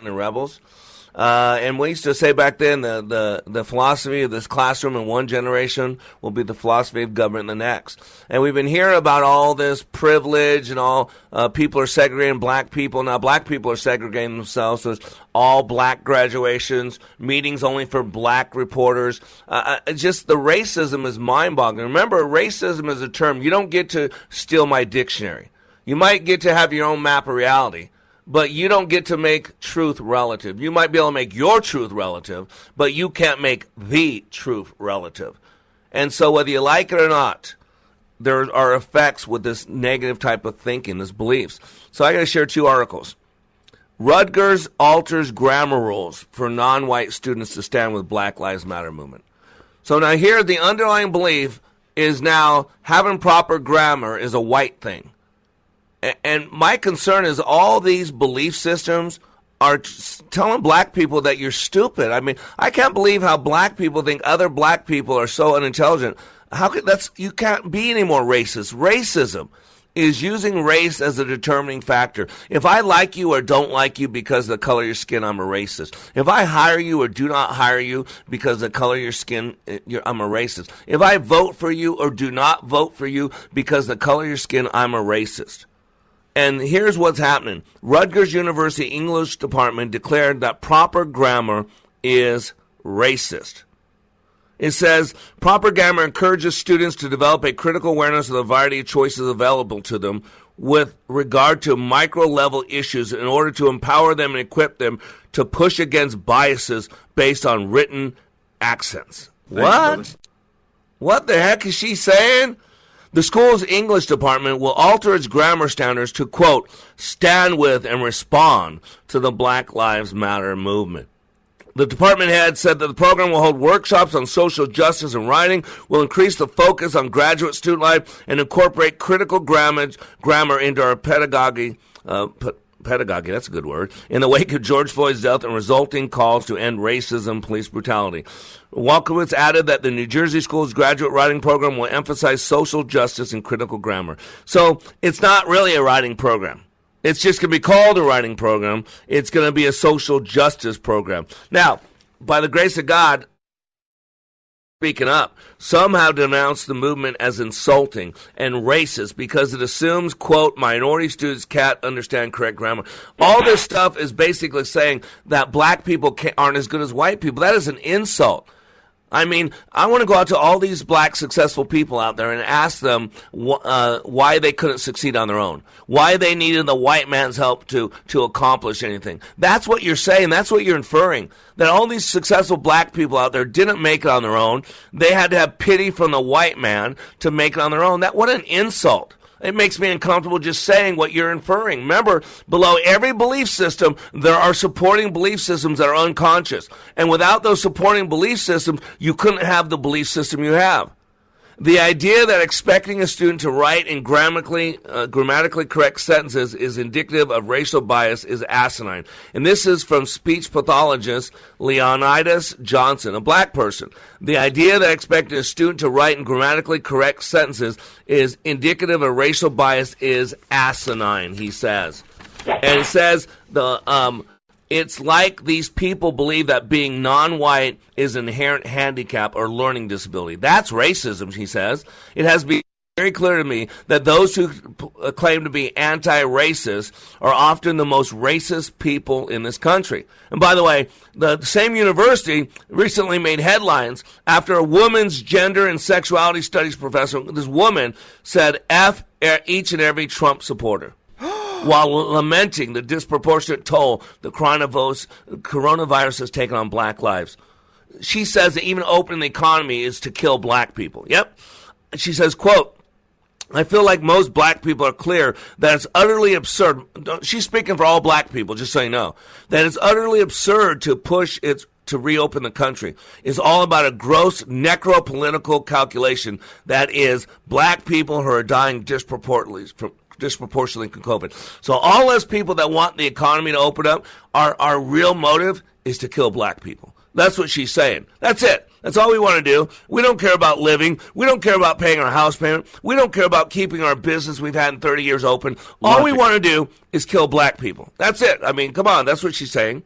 the Rebels. Uh, and we used to say back then the, the, the philosophy of this classroom in one generation will be the philosophy of government in the next. And we've been hearing about all this privilege and all uh, people are segregating black people. Now black people are segregating themselves. So it's all black graduations, meetings only for black reporters. Uh, uh just the racism is mind boggling. Remember, racism is a term. You don't get to steal my dictionary. You might get to have your own map of reality but you don't get to make truth relative. You might be able to make your truth relative, but you can't make the truth relative. And so, whether you like it or not, there are effects with this negative type of thinking, this beliefs. So, I got to share two articles. Rutgers alters grammar rules for non white students to stand with Black Lives Matter movement. So, now here, the underlying belief is now having proper grammar is a white thing. And my concern is all these belief systems are telling black people that you're stupid. I mean, I can't believe how black people think other black people are so unintelligent. How could that's you can't be any more racist. Racism is using race as a determining factor. If I like you or don't like you because of the color of your skin, I'm a racist. If I hire you or do not hire you because of the color of your skin, eh, I'm a racist. If I vote for you or do not vote for you because of the color of your skin, I'm a racist. And here's what's happening Rutgers University English Department declared that proper grammar is racist. It says proper grammar encourages students to develop a critical awareness of the variety of choices available to them with regard to micro level issues in order to empower them and equip them to push against biases based on written accents. What? What the heck is she saying? The school's English department will alter its grammar standards to, quote, stand with and respond to the Black Lives Matter movement. The department head said that the program will hold workshops on social justice and writing, will increase the focus on graduate student life, and incorporate critical grammar, grammar into our pedagogy, uh, pedagogy, that's a good word, in the wake of George Floyd's death and resulting calls to end racism, police brutality. Walkowitz added that the New Jersey School's graduate writing program will emphasize social justice and critical grammar. So it's not really a writing program. It's just going to be called a writing program. It's going to be a social justice program. Now, by the grace of God, speaking up. somehow have denounced the movement as insulting and racist because it assumes, quote, minority students can't understand correct grammar. All this stuff is basically saying that black people aren't as good as white people. That is an insult. I mean, I want to go out to all these black successful people out there and ask them wh- uh, why they couldn't succeed on their own, why they needed the white man's help to to accomplish anything. That's what you're saying. That's what you're inferring. That all these successful black people out there didn't make it on their own. They had to have pity from the white man to make it on their own. That what an insult. It makes me uncomfortable just saying what you're inferring. Remember, below every belief system, there are supporting belief systems that are unconscious. And without those supporting belief systems, you couldn't have the belief system you have. The idea that expecting a student to write in grammatically, uh, grammatically correct sentences is indicative of racial bias is asinine. And this is from speech pathologist Leonidas Johnson, a black person. The idea that expecting a student to write in grammatically correct sentences is indicative of racial bias is asinine, he says. And it says the um, it's like these people believe that being non white is an inherent handicap or learning disability. That's racism, he says. It has been very clear to me that those who claim to be anti-racist are often the most racist people in this country. And by the way, the same university recently made headlines after a woman's gender and sexuality studies professor, this woman said F er, each and every Trump supporter. [gasps] while lamenting the disproportionate toll the coronavirus, has taken on black lives. She says that even opening the economy is to kill black people. Yep. She says, quote, I feel like most black people are clear that it's utterly absurd. She's speaking for all black people, just so you know. That it's utterly absurd to push it to reopen the country. is all about a gross necro-political calculation that is black people who are dying disproportionately from disproportionately from COVID. So all those people that want the economy to open up, our, our real motive is to kill black people. That's what she's saying. That's it. That's all we want to do. We don't care about living. We don't care about paying our house payment. We don't care about keeping our business we've had in 30 years open. All we want to do is kill black people. That's it. I mean, come on. That's what she's saying.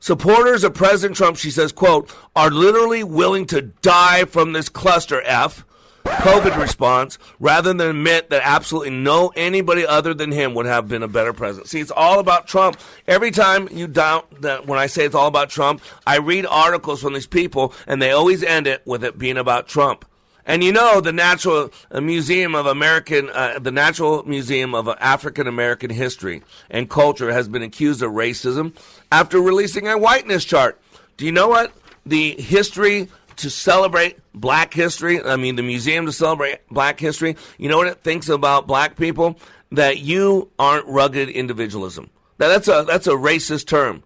Supporters of President Trump, she says, quote, are literally willing to die from this cluster F COVID response rather than admit that absolutely no anybody other than him would have been a better president. See, it's all about Trump. Every time you doubt that when I say it's all about Trump, I read articles from these people and they always end it with it being about Trump. And you know, the Natural Museum of American, uh, the Natural Museum of African American History and Culture has been accused of racism after releasing a whiteness chart. Do you know what? The history to celebrate black history, I mean, the museum to celebrate black history, you know what it thinks about black people? That you aren't rugged individualism. Now, that's a, that's a racist term.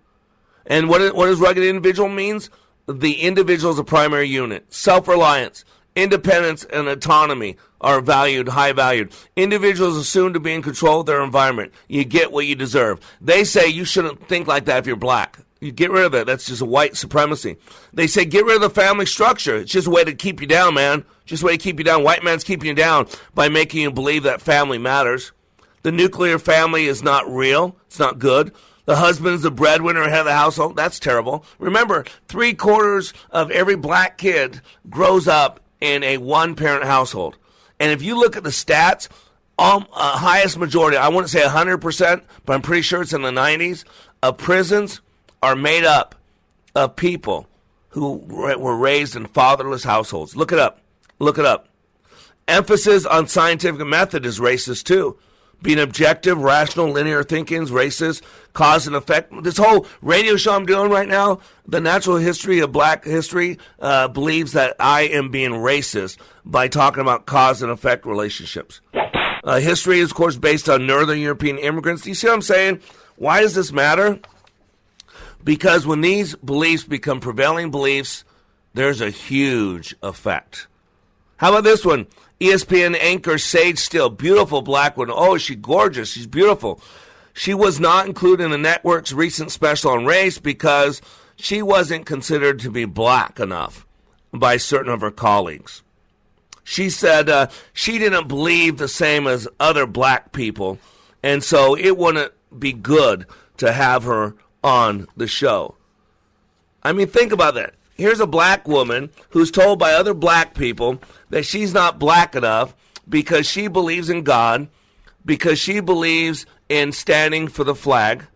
And what, what does rugged individual means? The individual is a primary unit. Self-reliance, independence, and autonomy are valued, high valued. Individuals assume to be in control of their environment. You get what you deserve. They say you shouldn't think like that if you're black. You get rid of it. That's just a white supremacy. They say get rid of the family structure. It's just a way to keep you down, man. Just a way to keep you down. White man's keeping you down by making you believe that family matters. The nuclear family is not real. It's not good. The husband's the breadwinner head of the household. That's terrible. Remember, three quarters of every black kid grows up in a one parent household. And if you look at the stats, um, uh, highest majority, I wouldn't say 100%, but I'm pretty sure it's in the 90s, of prisons are made up of people who were raised in fatherless households. Look it up. Look it up. Emphasis on scientific method is racist too. Being objective, rational, linear thinking is racist. Cause and effect. This whole radio show I'm doing right now, the natural history of black history, uh, believes that I am being racist by talking about cause and effect relationships. Uh, history is, of course, based on Northern European immigrants. Do you see what I'm saying? Why does this matter? Because when these beliefs become prevailing beliefs, there's a huge effect. How about this one? ESPN anchor Sage Steele, beautiful black woman. Oh, she's gorgeous. She's beautiful. She was not included in the network's recent special on race because she wasn't considered to be black enough by certain of her colleagues. She said uh, she didn't believe the same as other black people, and so it wouldn't be good to have her on the show. I mean, think about that. Here's a black woman who's told by other black people that she's not black enough because she believes in God, because she believes in standing for the flag.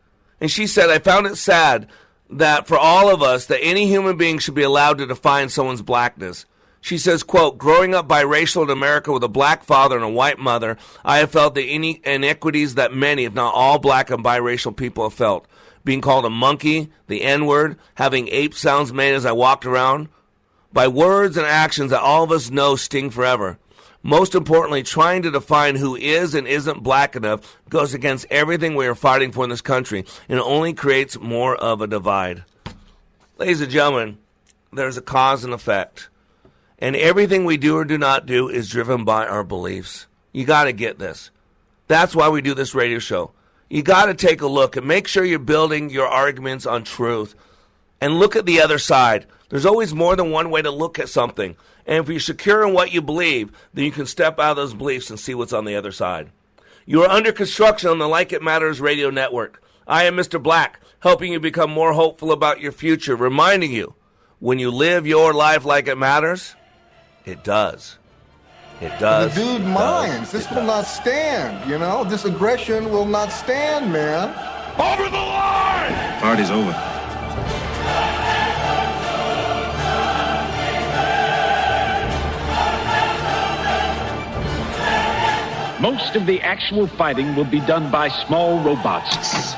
And she said, I found it sad that for all of us, that any human being should be allowed to define someone's blackness. She says, quote, growing up biracial in America with a black father and a white mother, I have felt the inequities that many, if not all black and biracial people have felt being called a monkey, the N word, having ape sounds made as I walked around, by words and actions that all of us know sting forever. Most importantly, trying to define who is and isn't black enough goes against everything we are fighting for in this country and only creates more of a divide. Ladies and gentlemen, there's a cause and effect. And everything we do or do not do is driven by our beliefs. You got to get this. That's why we do this radio show you got to take a look and make sure you're building your arguments on truth and look at the other side. There's always more than one way to look at something. And if you're secure in what you believe, then you can step out of those beliefs and see what's on the other side. You are under construction on the Like It Matters radio network. I am Mr. Black, helping you become more hopeful about your future, reminding you when you live your life like it matters, it does. It does. The dude does, minds. This it will does. not stand, you know? This aggression will not stand, man. Over the line! Party's over. Most of the actual fighting will be done by small robots.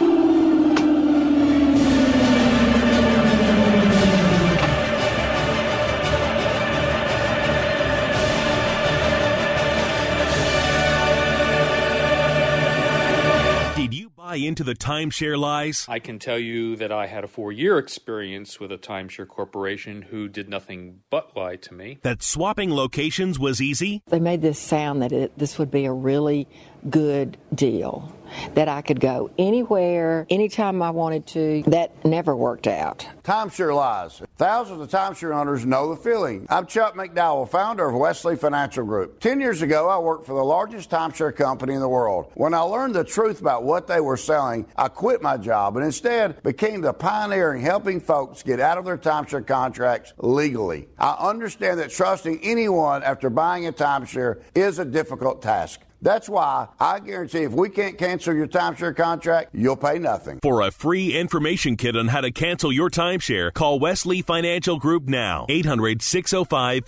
Buy into the timeshare lies? I can tell you that I had a four year experience with a timeshare corporation who did nothing but lie to me. That swapping locations was easy? They made this sound that it, this would be a really good deal, that I could go anywhere, anytime I wanted to. That never worked out. Timeshare lies. Thousands of timeshare owners know the feeling. I'm Chuck McDowell, founder of Wesley Financial Group. Ten years ago, I worked for the largest timeshare company in the world. When I learned the truth about what they were selling, I quit my job and instead became the pioneer in helping folks get out of their timeshare contracts legally. I understand that trusting anyone after buying a timeshare is a difficult task. That's why I guarantee if we can't cancel your timeshare contract, you'll pay nothing. For a free information kit on how to cancel your timeshare, call Wesley Financial Group now. 800 605